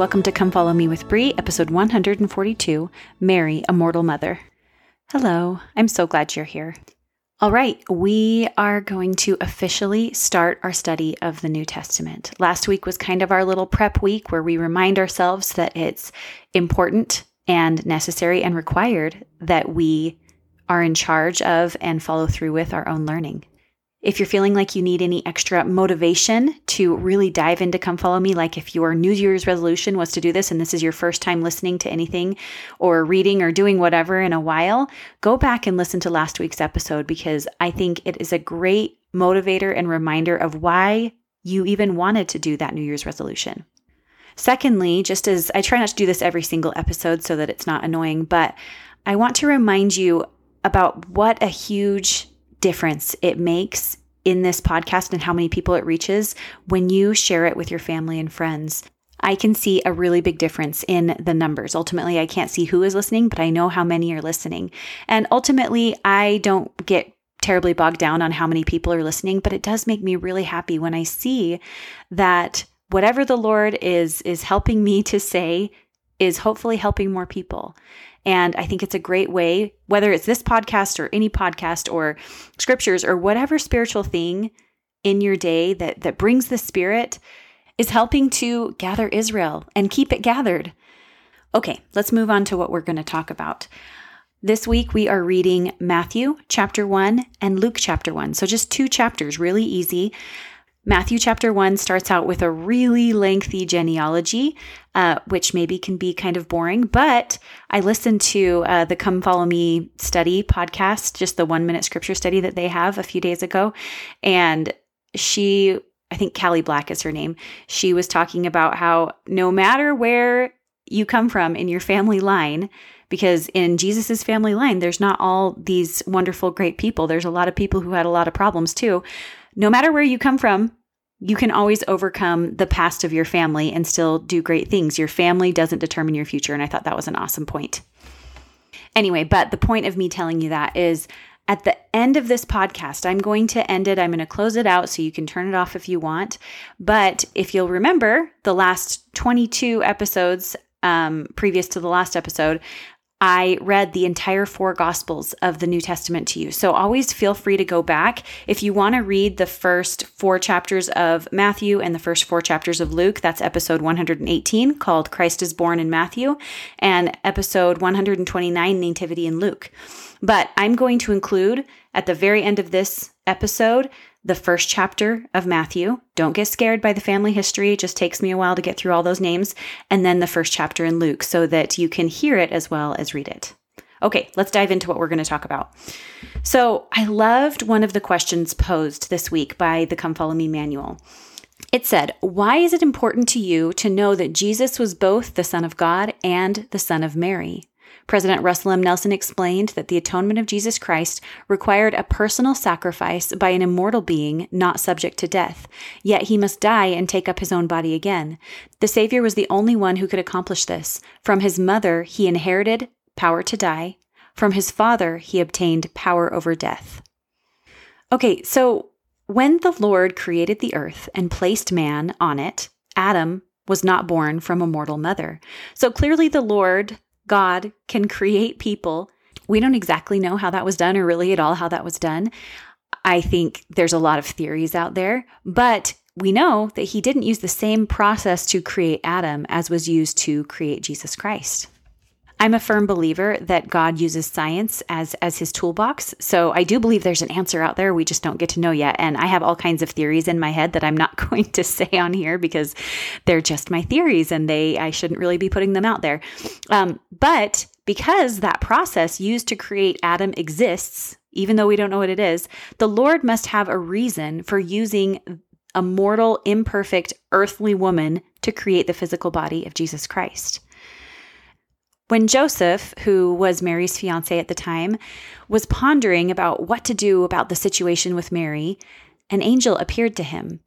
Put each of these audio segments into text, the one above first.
welcome to Come Follow Me with Bree, episode 142 Mary, a Mortal Mother. Hello, I'm so glad you're here. All right, we are going to officially start our study of the New Testament. Last week was kind of our little prep week where we remind ourselves that it's important and necessary and required that we are in charge of and follow through with our own learning. If you're feeling like you need any extra motivation to really dive into Come Follow Me, like if your New Year's resolution was to do this and this is your first time listening to anything or reading or doing whatever in a while, go back and listen to last week's episode because I think it is a great motivator and reminder of why you even wanted to do that New Year's resolution. Secondly, just as I try not to do this every single episode so that it's not annoying, but I want to remind you about what a huge difference it makes in this podcast and how many people it reaches when you share it with your family and friends. I can see a really big difference in the numbers. Ultimately, I can't see who is listening, but I know how many are listening. And ultimately, I don't get terribly bogged down on how many people are listening, but it does make me really happy when I see that whatever the Lord is is helping me to say is hopefully helping more people. And I think it's a great way, whether it's this podcast or any podcast or scriptures or whatever spiritual thing in your day that, that brings the Spirit, is helping to gather Israel and keep it gathered. Okay, let's move on to what we're going to talk about. This week we are reading Matthew chapter 1 and Luke chapter 1. So just two chapters, really easy. Matthew chapter 1 starts out with a really lengthy genealogy, uh, which maybe can be kind of boring, but I listened to uh, the Come Follow Me study podcast, just the one minute scripture study that they have a few days ago. And she, I think Callie Black is her name, she was talking about how no matter where you come from in your family line, because in Jesus's family line, there's not all these wonderful, great people. There's a lot of people who had a lot of problems too no matter where you come from, you can always overcome the past of your family and still do great things. Your family doesn't determine your future. And I thought that was an awesome point. Anyway, but the point of me telling you that is at the end of this podcast, I'm going to end it. I'm going to close it out so you can turn it off if you want. But if you'll remember, the last 22 episodes um, previous to the last episode, I read the entire four gospels of the New Testament to you. So always feel free to go back. If you want to read the first four chapters of Matthew and the first four chapters of Luke, that's episode 118 called Christ is Born in Matthew and episode 129 Nativity in Luke. But I'm going to include at the very end of this episode the first chapter of Matthew. Don't get scared by the family history. It just takes me a while to get through all those names. And then the first chapter in Luke so that you can hear it as well as read it. Okay, let's dive into what we're going to talk about. So, I loved one of the questions posed this week by the Come Follow Me manual. It said, Why is it important to you to know that Jesus was both the Son of God and the Son of Mary? President Russell M. Nelson explained that the atonement of Jesus Christ required a personal sacrifice by an immortal being not subject to death, yet he must die and take up his own body again. The Savior was the only one who could accomplish this. From his mother, he inherited power to die. From his father, he obtained power over death. Okay, so when the Lord created the earth and placed man on it, Adam was not born from a mortal mother. So clearly, the Lord God can create people. We don't exactly know how that was done or really at all how that was done. I think there's a lot of theories out there, but we know that he didn't use the same process to create Adam as was used to create Jesus Christ. I'm a firm believer that God uses science as as his toolbox. So I do believe there's an answer out there we just don't get to know yet. And I have all kinds of theories in my head that I'm not going to say on here because they're just my theories and they I shouldn't really be putting them out there. Um, but because that process used to create Adam exists, even though we don't know what it is, the Lord must have a reason for using a mortal, imperfect, earthly woman to create the physical body of Jesus Christ. When Joseph, who was Mary's fiance at the time, was pondering about what to do about the situation with Mary, an angel appeared to him.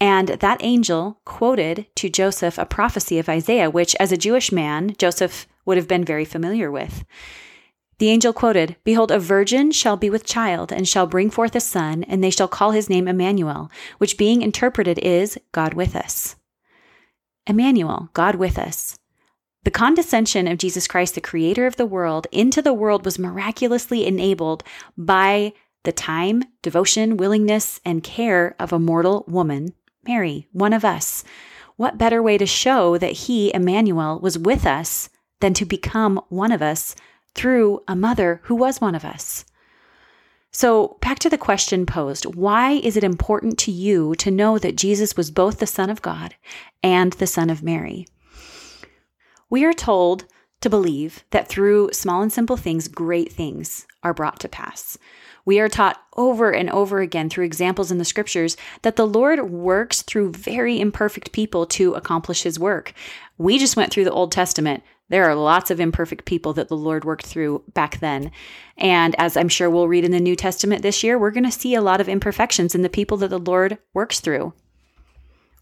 And that angel quoted to Joseph a prophecy of Isaiah, which, as a Jewish man, Joseph would have been very familiar with. The angel quoted, Behold, a virgin shall be with child, and shall bring forth a son, and they shall call his name Emmanuel, which being interpreted is God with us. Emmanuel, God with us. The condescension of Jesus Christ, the creator of the world, into the world was miraculously enabled by the time, devotion, willingness, and care of a mortal woman, Mary, one of us. What better way to show that he, Emmanuel, was with us than to become one of us through a mother who was one of us? So, back to the question posed why is it important to you to know that Jesus was both the Son of God and the Son of Mary? We are told to believe that through small and simple things, great things are brought to pass. We are taught over and over again through examples in the scriptures that the Lord works through very imperfect people to accomplish his work. We just went through the Old Testament. There are lots of imperfect people that the Lord worked through back then. And as I'm sure we'll read in the New Testament this year, we're going to see a lot of imperfections in the people that the Lord works through.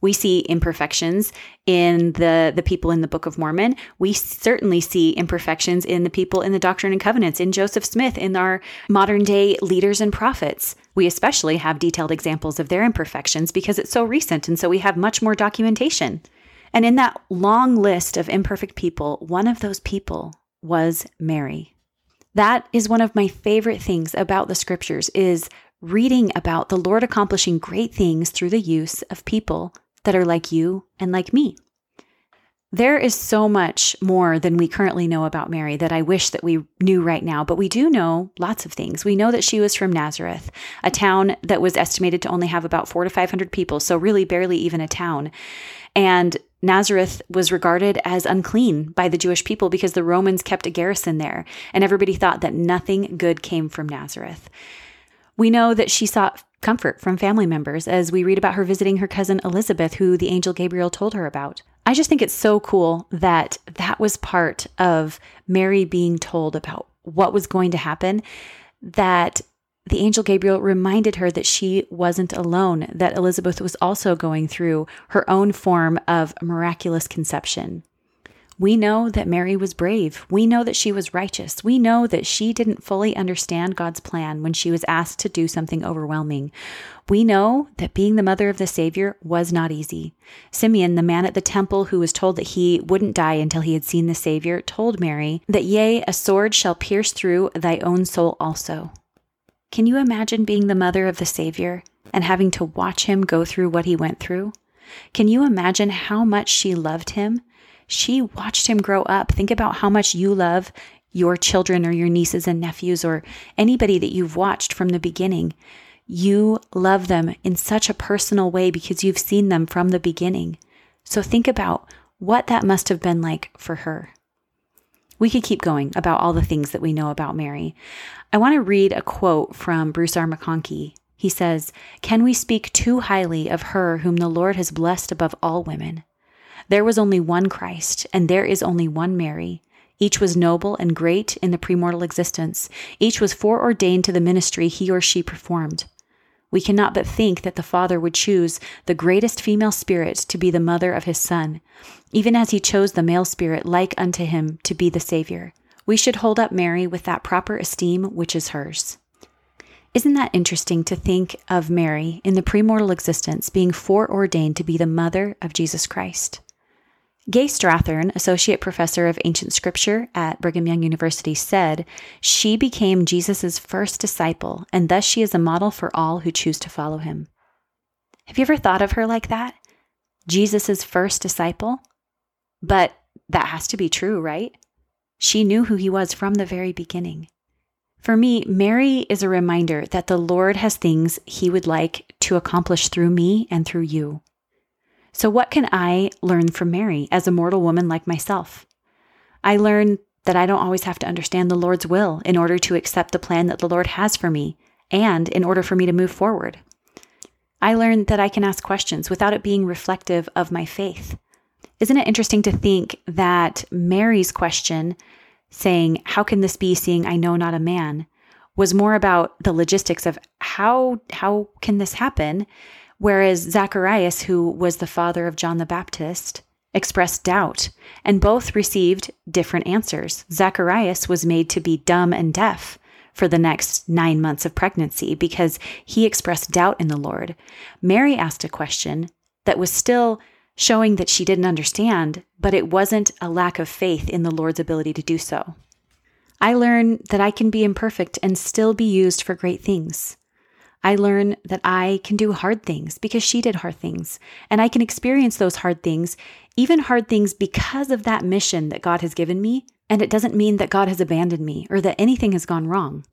We see imperfections in the, the people in the Book of Mormon. We certainly see imperfections in the people in the Doctrine and Covenants, in Joseph Smith, in our modern day leaders and prophets. We especially have detailed examples of their imperfections because it's so recent, and so we have much more documentation. And in that long list of imperfect people, one of those people was Mary. That is one of my favorite things about the scriptures is reading about the Lord accomplishing great things through the use of people that are like you and like me. There is so much more than we currently know about Mary that I wish that we knew right now, but we do know lots of things. We know that she was from Nazareth, a town that was estimated to only have about 4 to 500 people, so really barely even a town. And Nazareth was regarded as unclean by the Jewish people because the Romans kept a garrison there, and everybody thought that nothing good came from Nazareth. We know that she sought comfort from family members as we read about her visiting her cousin Elizabeth, who the angel Gabriel told her about. I just think it's so cool that that was part of Mary being told about what was going to happen, that the angel Gabriel reminded her that she wasn't alone, that Elizabeth was also going through her own form of miraculous conception. We know that Mary was brave. We know that she was righteous. We know that she didn't fully understand God's plan when she was asked to do something overwhelming. We know that being the mother of the Savior was not easy. Simeon, the man at the temple who was told that he wouldn't die until he had seen the Savior, told Mary that, Yea, a sword shall pierce through thy own soul also. Can you imagine being the mother of the Savior and having to watch him go through what he went through? Can you imagine how much she loved him she watched him grow up. Think about how much you love your children or your nieces and nephews or anybody that you've watched from the beginning. You love them in such a personal way because you've seen them from the beginning. So think about what that must have been like for her. We could keep going about all the things that we know about Mary. I want to read a quote from Bruce R. McConkie. He says, Can we speak too highly of her whom the Lord has blessed above all women? There was only one Christ, and there is only one Mary. Each was noble and great in the premortal existence. Each was foreordained to the ministry he or she performed. We cannot but think that the Father would choose the greatest female spirit to be the mother of his Son, even as he chose the male spirit like unto him to be the Savior. We should hold up Mary with that proper esteem which is hers. Isn't that interesting to think of Mary in the premortal existence being foreordained to be the mother of Jesus Christ? Gaye Strathearn, associate professor of ancient scripture at Brigham Young University, said, She became Jesus' first disciple, and thus she is a model for all who choose to follow him. Have you ever thought of her like that? Jesus' first disciple? But that has to be true, right? She knew who he was from the very beginning. For me, Mary is a reminder that the Lord has things he would like to accomplish through me and through you. So, what can I learn from Mary as a mortal woman like myself? I learn that I don't always have to understand the Lord's will in order to accept the plan that the Lord has for me and in order for me to move forward. I learned that I can ask questions without it being reflective of my faith. Isn't it interesting to think that Mary's question, saying, How can this be, seeing I know not a man, was more about the logistics of how, how can this happen? Whereas Zacharias, who was the father of John the Baptist, expressed doubt, and both received different answers. Zacharias was made to be dumb and deaf for the next nine months of pregnancy because he expressed doubt in the Lord. Mary asked a question that was still showing that she didn't understand, but it wasn't a lack of faith in the Lord's ability to do so. I learn that I can be imperfect and still be used for great things. I learn that I can do hard things because she did hard things, and I can experience those hard things, even hard things because of that mission that God has given me, and it doesn't mean that God has abandoned me or that anything has gone wrong.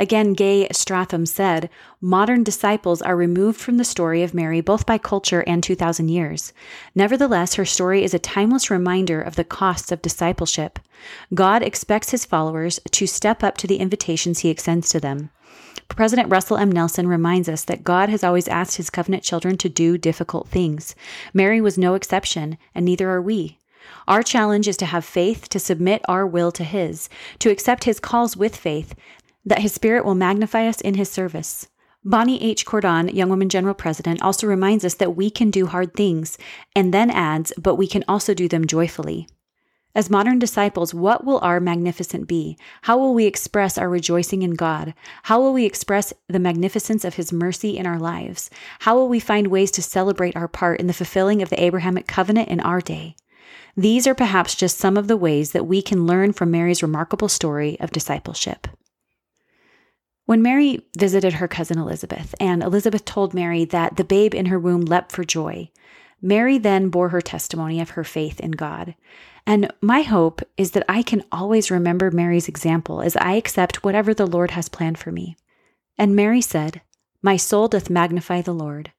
Again, Gaye Strathearn said, modern disciples are removed from the story of Mary both by culture and 2,000 years. Nevertheless, her story is a timeless reminder of the costs of discipleship. God expects his followers to step up to the invitations he extends to them. President Russell M. Nelson reminds us that God has always asked his covenant children to do difficult things. Mary was no exception, and neither are we. Our challenge is to have faith, to submit our will to His, to accept His calls with faith, that His Spirit will magnify us in His service. Bonnie H. Cordon, Young Women General President, also reminds us that we can do hard things, and then adds, but we can also do them joyfully. As modern disciples, what will our Magnificat be? How will we express our rejoicing in God? How will we express the magnificence of His mercy in our lives? How will we find ways to celebrate our part in the fulfilling of the Abrahamic covenant in our day? These are perhaps just some of the ways that we can learn from Mary's remarkable story of discipleship. When Mary visited her cousin Elizabeth, and Elizabeth told Mary that the babe in her womb leapt for joy, Mary then bore her testimony of her faith in God. And my hope is that I can always remember Mary's example as I accept whatever the Lord has planned for me. And Mary said, My soul doth magnify the Lord,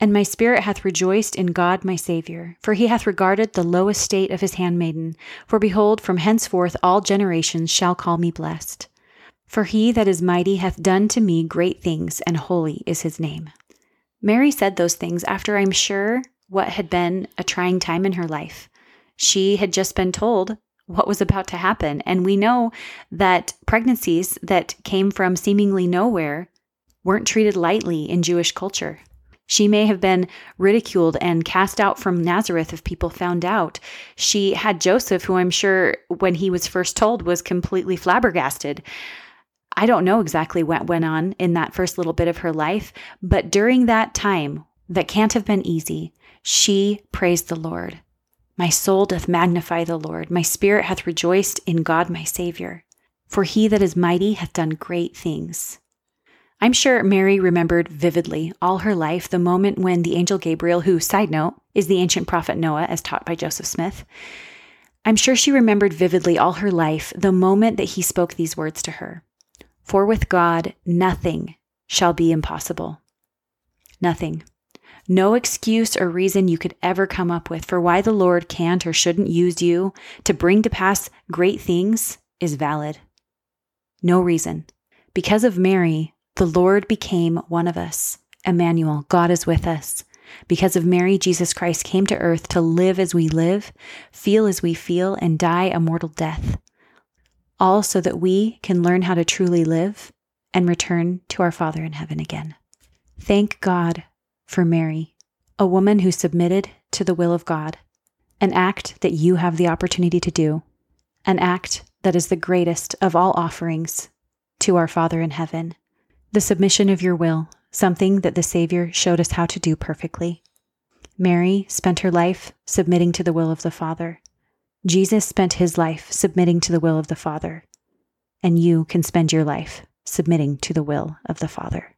and my spirit hath rejoiced in God my Saviour, for he hath regarded the low estate of his handmaiden. For behold, from henceforth all generations shall call me blessed. For he that is mighty hath done to me great things, and holy is his name. Mary said those things after I'm sure what had been a trying time in her life. She had just been told what was about to happen. And we know that pregnancies that came from seemingly nowhere weren't treated lightly in Jewish culture. She may have been ridiculed and cast out from Nazareth if people found out. She had Joseph, who I'm sure when he was first told was completely flabbergasted. I don't know exactly what went on in that first little bit of her life, but during that time, that can't have been easy, she praised the Lord. My soul doth magnify the Lord. My spirit hath rejoiced in God my Saviour. For he that is mighty hath done great things. I'm sure Mary remembered vividly all her life the moment when the angel Gabriel, who, side note, is the ancient prophet Noah as taught by Joseph Smith, I'm sure she remembered vividly all her life the moment that he spoke these words to her. For with God, nothing shall be impossible. Nothing. No excuse or reason you could ever come up with for why the Lord can't or shouldn't use you to bring to pass great things is valid. No reason. Because of Mary, the Lord became one of us. Emmanuel, God is with us. Because of Mary, Jesus Christ came to earth to live as we live, feel as we feel, and die a mortal death all so that we can learn how to truly live and return to our Father in heaven again. Thank God for Mary, a woman who submitted to the will of God, an act that you have the opportunity to do, an act that is the greatest of all offerings to our Father in heaven, the submission of your will, something that the Savior showed us how to do perfectly. Mary spent her life submitting to the will of the Father. Jesus spent his life submitting to the will of the Father, and you can spend your life submitting to the will of the Father.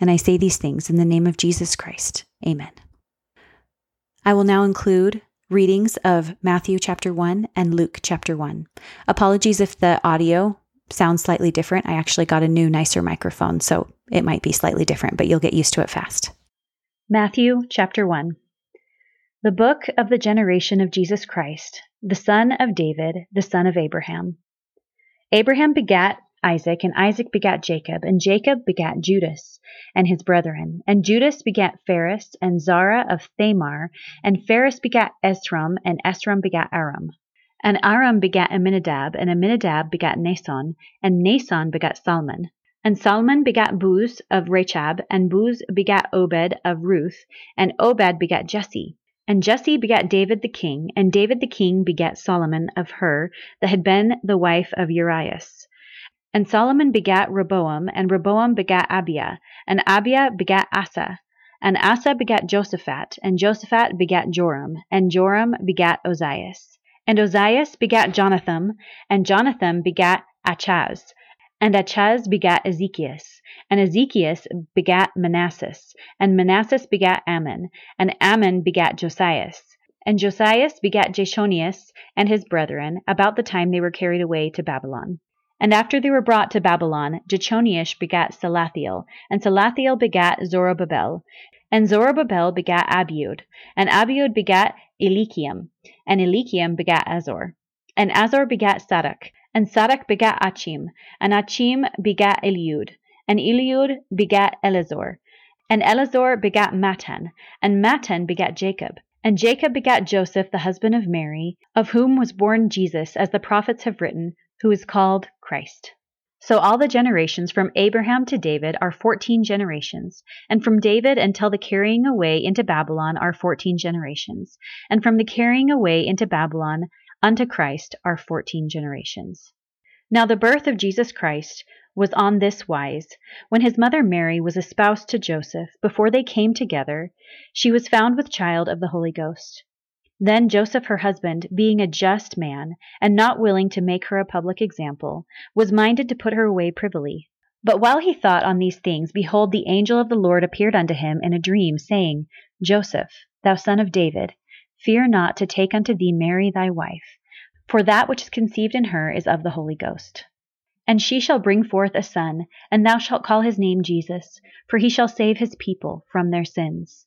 And I say these things in the name of Jesus Christ. Amen. I will now include readings of Matthew chapter 1 and Luke chapter 1. Apologies if the audio sounds slightly different. I actually got a new, nicer microphone, so it might be slightly different, but you'll get used to it fast. Matthew chapter 1. The book of the generation of Jesus Christ, the son of David, the son of Abraham. Abraham begat Isaac, and Isaac begat Jacob, and Jacob begat Judas and his brethren. And Judas begat Phares and Zara of Thamar, and Phares begat Esrom, and Esrom begat Aram. And Aram begat Aminadab, and Aminadab begat Naasson, and Naasson begat Salmon. And Salmon begat Booz of Rachab, and Booz begat Obed of Ruth, and Obed begat Jesse. And Jesse begat David the king, and David the king begat Solomon of her that had been the wife of Urias. And Solomon begat Rehoboam, and Rehoboam begat Abia, and Abia begat Asa, And Asa begat Josaphat, and Josaphat begat Joram, and Joram begat Ozias. And Ozias begat Jonatham, and Jonatham begat Achaz, and Achaz begat Ezekias, and Ezekias begat Manasses, and Manasses begat Amon, and Amon begat Josias. And Josias begat Jechonias and his brethren about the time they were carried away to Babylon. And after they were brought to Babylon, Jechonias begat Salathiel, and Salathiel begat Zorobabel, and Zorobabel begat Abiud, and Abiud begat Eliakim, and Eliakim begat Azor. And Azor begat Sadoc, and Sadoc begat Achim, and Achim begat Eliud, and Eliud begat Eleazar, and Eleazar begat Matthan, and Matthan begat Jacob, and Jacob begat Joseph the husband of Mary, of whom was born Jesus, as the prophets have written, who is called Christ. So all the generations from Abraham to David are 14 generations, and from David until the carrying away into Babylon are 14 generations, and from the carrying away into Babylon unto Christ are 14 generations. Now the birth of Jesus Christ was on this wise. When his mother Mary was espoused to Joseph, before they came together, she was found with child of the Holy Ghost. Then Joseph her husband, being a just man, and not willing to make her a public example, was minded to put her away privily. But while he thought on these things, behold, the angel of the Lord appeared unto him in a dream, saying, Joseph, thou son of David, fear not to take unto thee Mary thy wife, for that which is conceived in her is of the Holy Ghost. And she shall bring forth a son, and thou shalt call his name Jesus, for he shall save his people from their sins.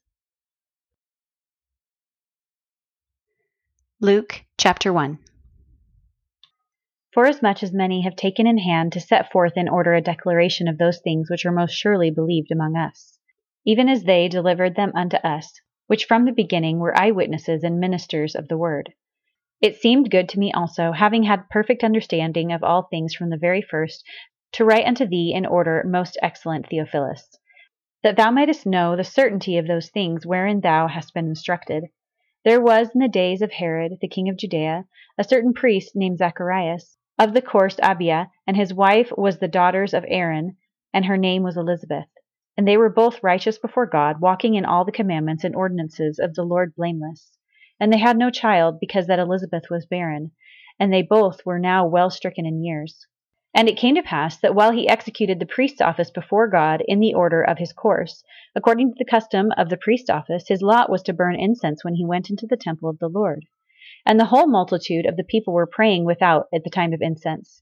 Luke chapter 1 Forasmuch as many have taken in hand to set forth in order a declaration of those things which are most surely believed among us, even as they delivered them unto us, which from the beginning were eyewitnesses and ministers of the word. It seemed good to me also, having had perfect understanding of all things from the very first, to write unto thee in order, most excellent Theophilus, that thou mightest know the certainty of those things wherein thou hast been instructed there was in the days of Herod, the king of Judea, a certain priest named Zacharias, of the course Abia, and his wife was the daughters of Aaron, and her name was Elizabeth. And they were both righteous before God, walking in all the commandments and ordinances of the Lord blameless. And they had no child, because that Elizabeth was barren, and they both were now well stricken in years. And it came to pass that while he executed the priest's office before God in the order of his course, according to the custom of the priest's office, his lot was to burn incense when he went into the temple of the Lord. And the whole multitude of the people were praying without at the time of incense.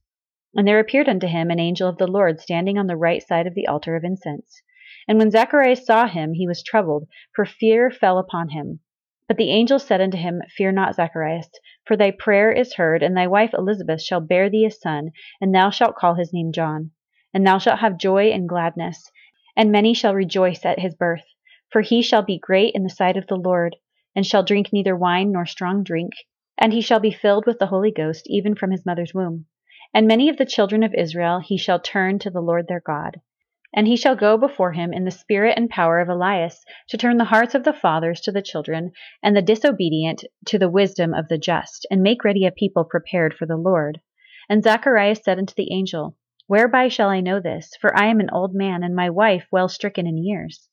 And there appeared unto him an angel of the Lord standing on the right side of the altar of incense. And when Zacharias saw him, he was troubled, for fear fell upon him. But the angel said unto him, Fear not, Zacharias, for thy prayer is heard, and thy wife Elizabeth shall bear thee a son, and thou shalt call his name John. And thou shalt have joy and gladness, and many shall rejoice at his birth. For he shall be great in the sight of the Lord, and shall drink neither wine nor strong drink, and he shall be filled with the Holy Ghost even from his mother's womb. And many of the children of Israel he shall turn to the Lord their God. And he shall go before him in the spirit and power of Elias, to turn the hearts of the fathers to the children, and the disobedient to the wisdom of the just, and make ready a people prepared for the Lord. And Zacharias said unto the angel, Whereby shall I know this? For I am an old man, and my wife well stricken in years.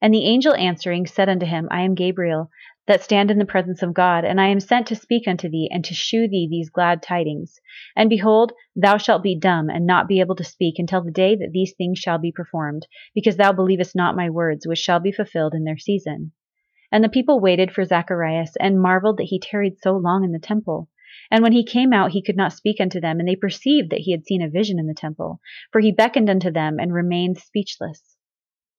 And the angel answering said unto him, I am Gabriel, that stand in the presence of God, and I am sent to speak unto thee, and to shew thee these glad tidings. And behold, thou shalt be dumb, and not be able to speak until the day that these things shall be performed, because thou believest not my words, which shall be fulfilled in their season. And the people waited for Zacharias, and marveled that he tarried so long in the temple. And when he came out, he could not speak unto them, and they perceived that he had seen a vision in the temple, for he beckoned unto them and remained speechless.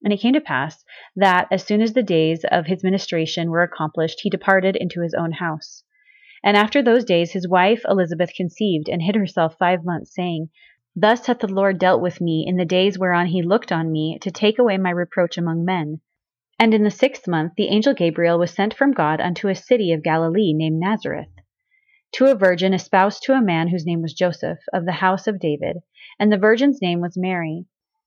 And it came to pass that, as soon as the days of his ministration were accomplished, he departed into his own house. And after those days his wife Elizabeth conceived, and hid herself five months, saying, Thus hath the Lord dealt with me in the days whereon he looked on me, to take away my reproach among men. And in the sixth month the angel Gabriel was sent from God unto a city of Galilee named Nazareth, to a virgin espoused to a man whose name was Joseph, of the house of David, and the virgin's name was Mary.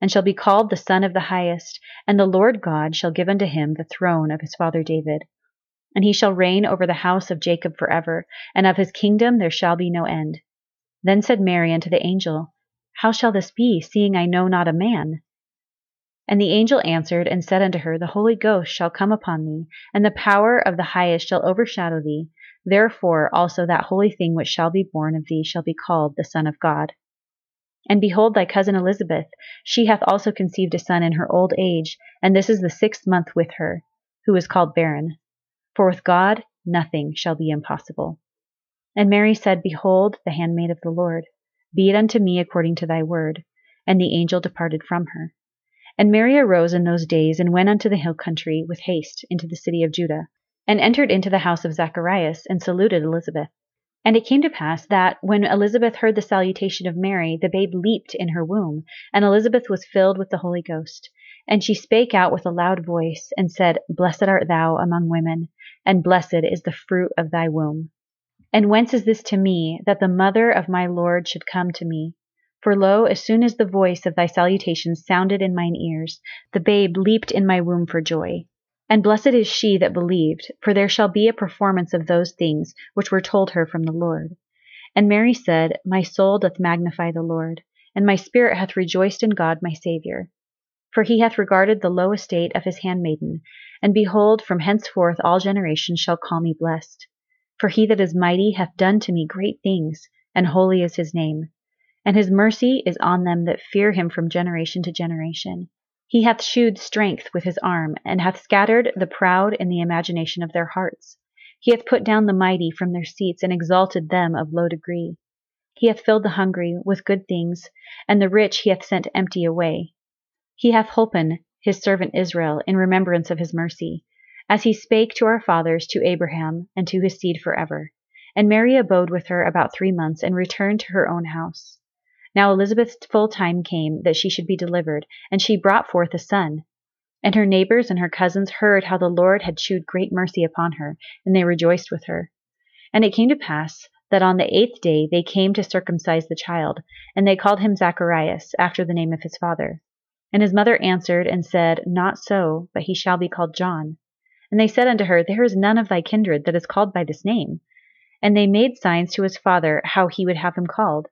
and shall be called the Son of the Highest, and the Lord God shall give unto him the throne of his father David. And he shall reign over the house of Jacob forever, and of his kingdom there shall be no end. Then said Mary unto the angel, How shall this be, seeing I know not a man? And the angel answered and said unto her, The Holy Ghost shall come upon thee, and the power of the highest shall overshadow thee. Therefore also that holy thing which shall be born of thee shall be called the Son of God. And behold, thy cousin Elizabeth, she hath also conceived a son in her old age, and this is the sixth month with her, who is called barren. For with God nothing shall be impossible. And Mary said, Behold, the handmaid of the Lord, be it unto me according to thy word. And the angel departed from her. And Mary arose in those days and went unto the hill country with haste into the city of Judah and entered into the house of Zacharias, and saluted Elizabeth. And it came to pass that, when Elizabeth heard the salutation of Mary, the babe leaped in her womb, and Elizabeth was filled with the Holy Ghost. And she spake out with a loud voice, and said, Blessed art thou among women, and blessed is the fruit of thy womb. And whence is this to me, that the mother of my Lord should come to me? For lo, as soon as the voice of thy salutation sounded in mine ears, the babe leaped in my womb for joy. And blessed is she that believed, for there shall be a performance of those things which were told her from the Lord. And Mary said, My soul doth magnify the Lord, and my spirit hath rejoiced in God my Saviour. For he hath regarded the low estate of his handmaiden, and behold, from henceforth all generations shall call me blessed. For he that is mighty hath done to me great things, and holy is his name. And his mercy is on them that fear him from generation to generation. He hath shewed strength with his arm, and hath scattered the proud in the imagination of their hearts. He hath put down the mighty from their seats, and exalted them of low degree. He hath filled the hungry with good things, and the rich he hath sent empty away. He hath holpen his servant Israel in remembrance of his mercy, as he spake to our fathers, to Abraham, and to his seed forever. And Mary abode with her about three months, and returned to her own house. Now Elizabeth's full time came that she should be delivered, and she brought forth a son. And her neighbors and her cousins heard how the Lord had shewed great mercy upon her, and they rejoiced with her. And it came to pass that on the eighth day they came to circumcise the child, and they called him Zacharias, after the name of his father. And his mother answered and said, Not so, but he shall be called John. And they said unto her, There is none of thy kindred that is called by this name. And they made signs to his father how he would have him called.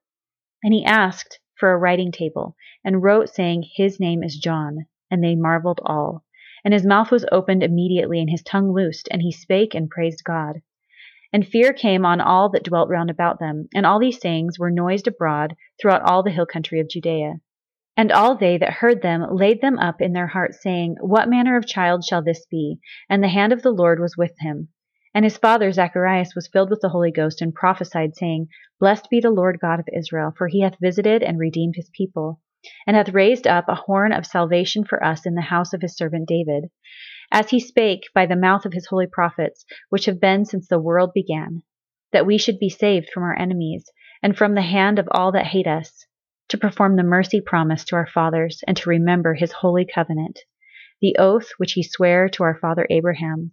And he asked for a writing table, and wrote, saying, His name is John. And they marveled all. And his mouth was opened immediately, and his tongue loosed, and he spake and praised God. And fear came on all that dwelt round about them, and all these sayings were noised abroad throughout all the hill country of Judea. And all they that heard them laid them up in their hearts, saying, What manner of child shall this be? And the hand of the Lord was with him. And his father Zacharias was filled with the Holy Ghost, and prophesied, saying, Blessed be the Lord God of Israel, for he hath visited and redeemed his people, and hath raised up a horn of salvation for us in the house of his servant David, as he spake by the mouth of his holy prophets, which have been since the world began, that we should be saved from our enemies, and from the hand of all that hate us, to perform the mercy promised to our fathers, and to remember his holy covenant, the oath which he sware to our father Abraham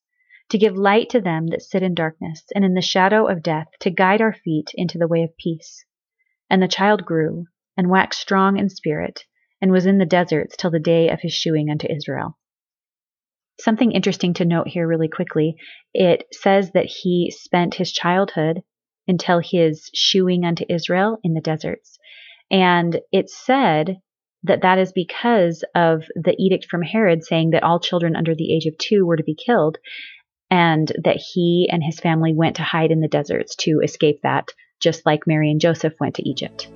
to give light to them that sit in darkness and in the shadow of death, to guide our feet into the way of peace. And the child grew, and waxed strong in spirit, and was in the deserts till the day of his shewing unto Israel. Something interesting to note here, really quickly it says that he spent his childhood until his shewing unto Israel in the deserts. And it's said that that is because of the edict from Herod saying that all children under the age of two were to be killed, and that he and his family went to hide in the deserts to escape that, just like Mary and Joseph went to Egypt.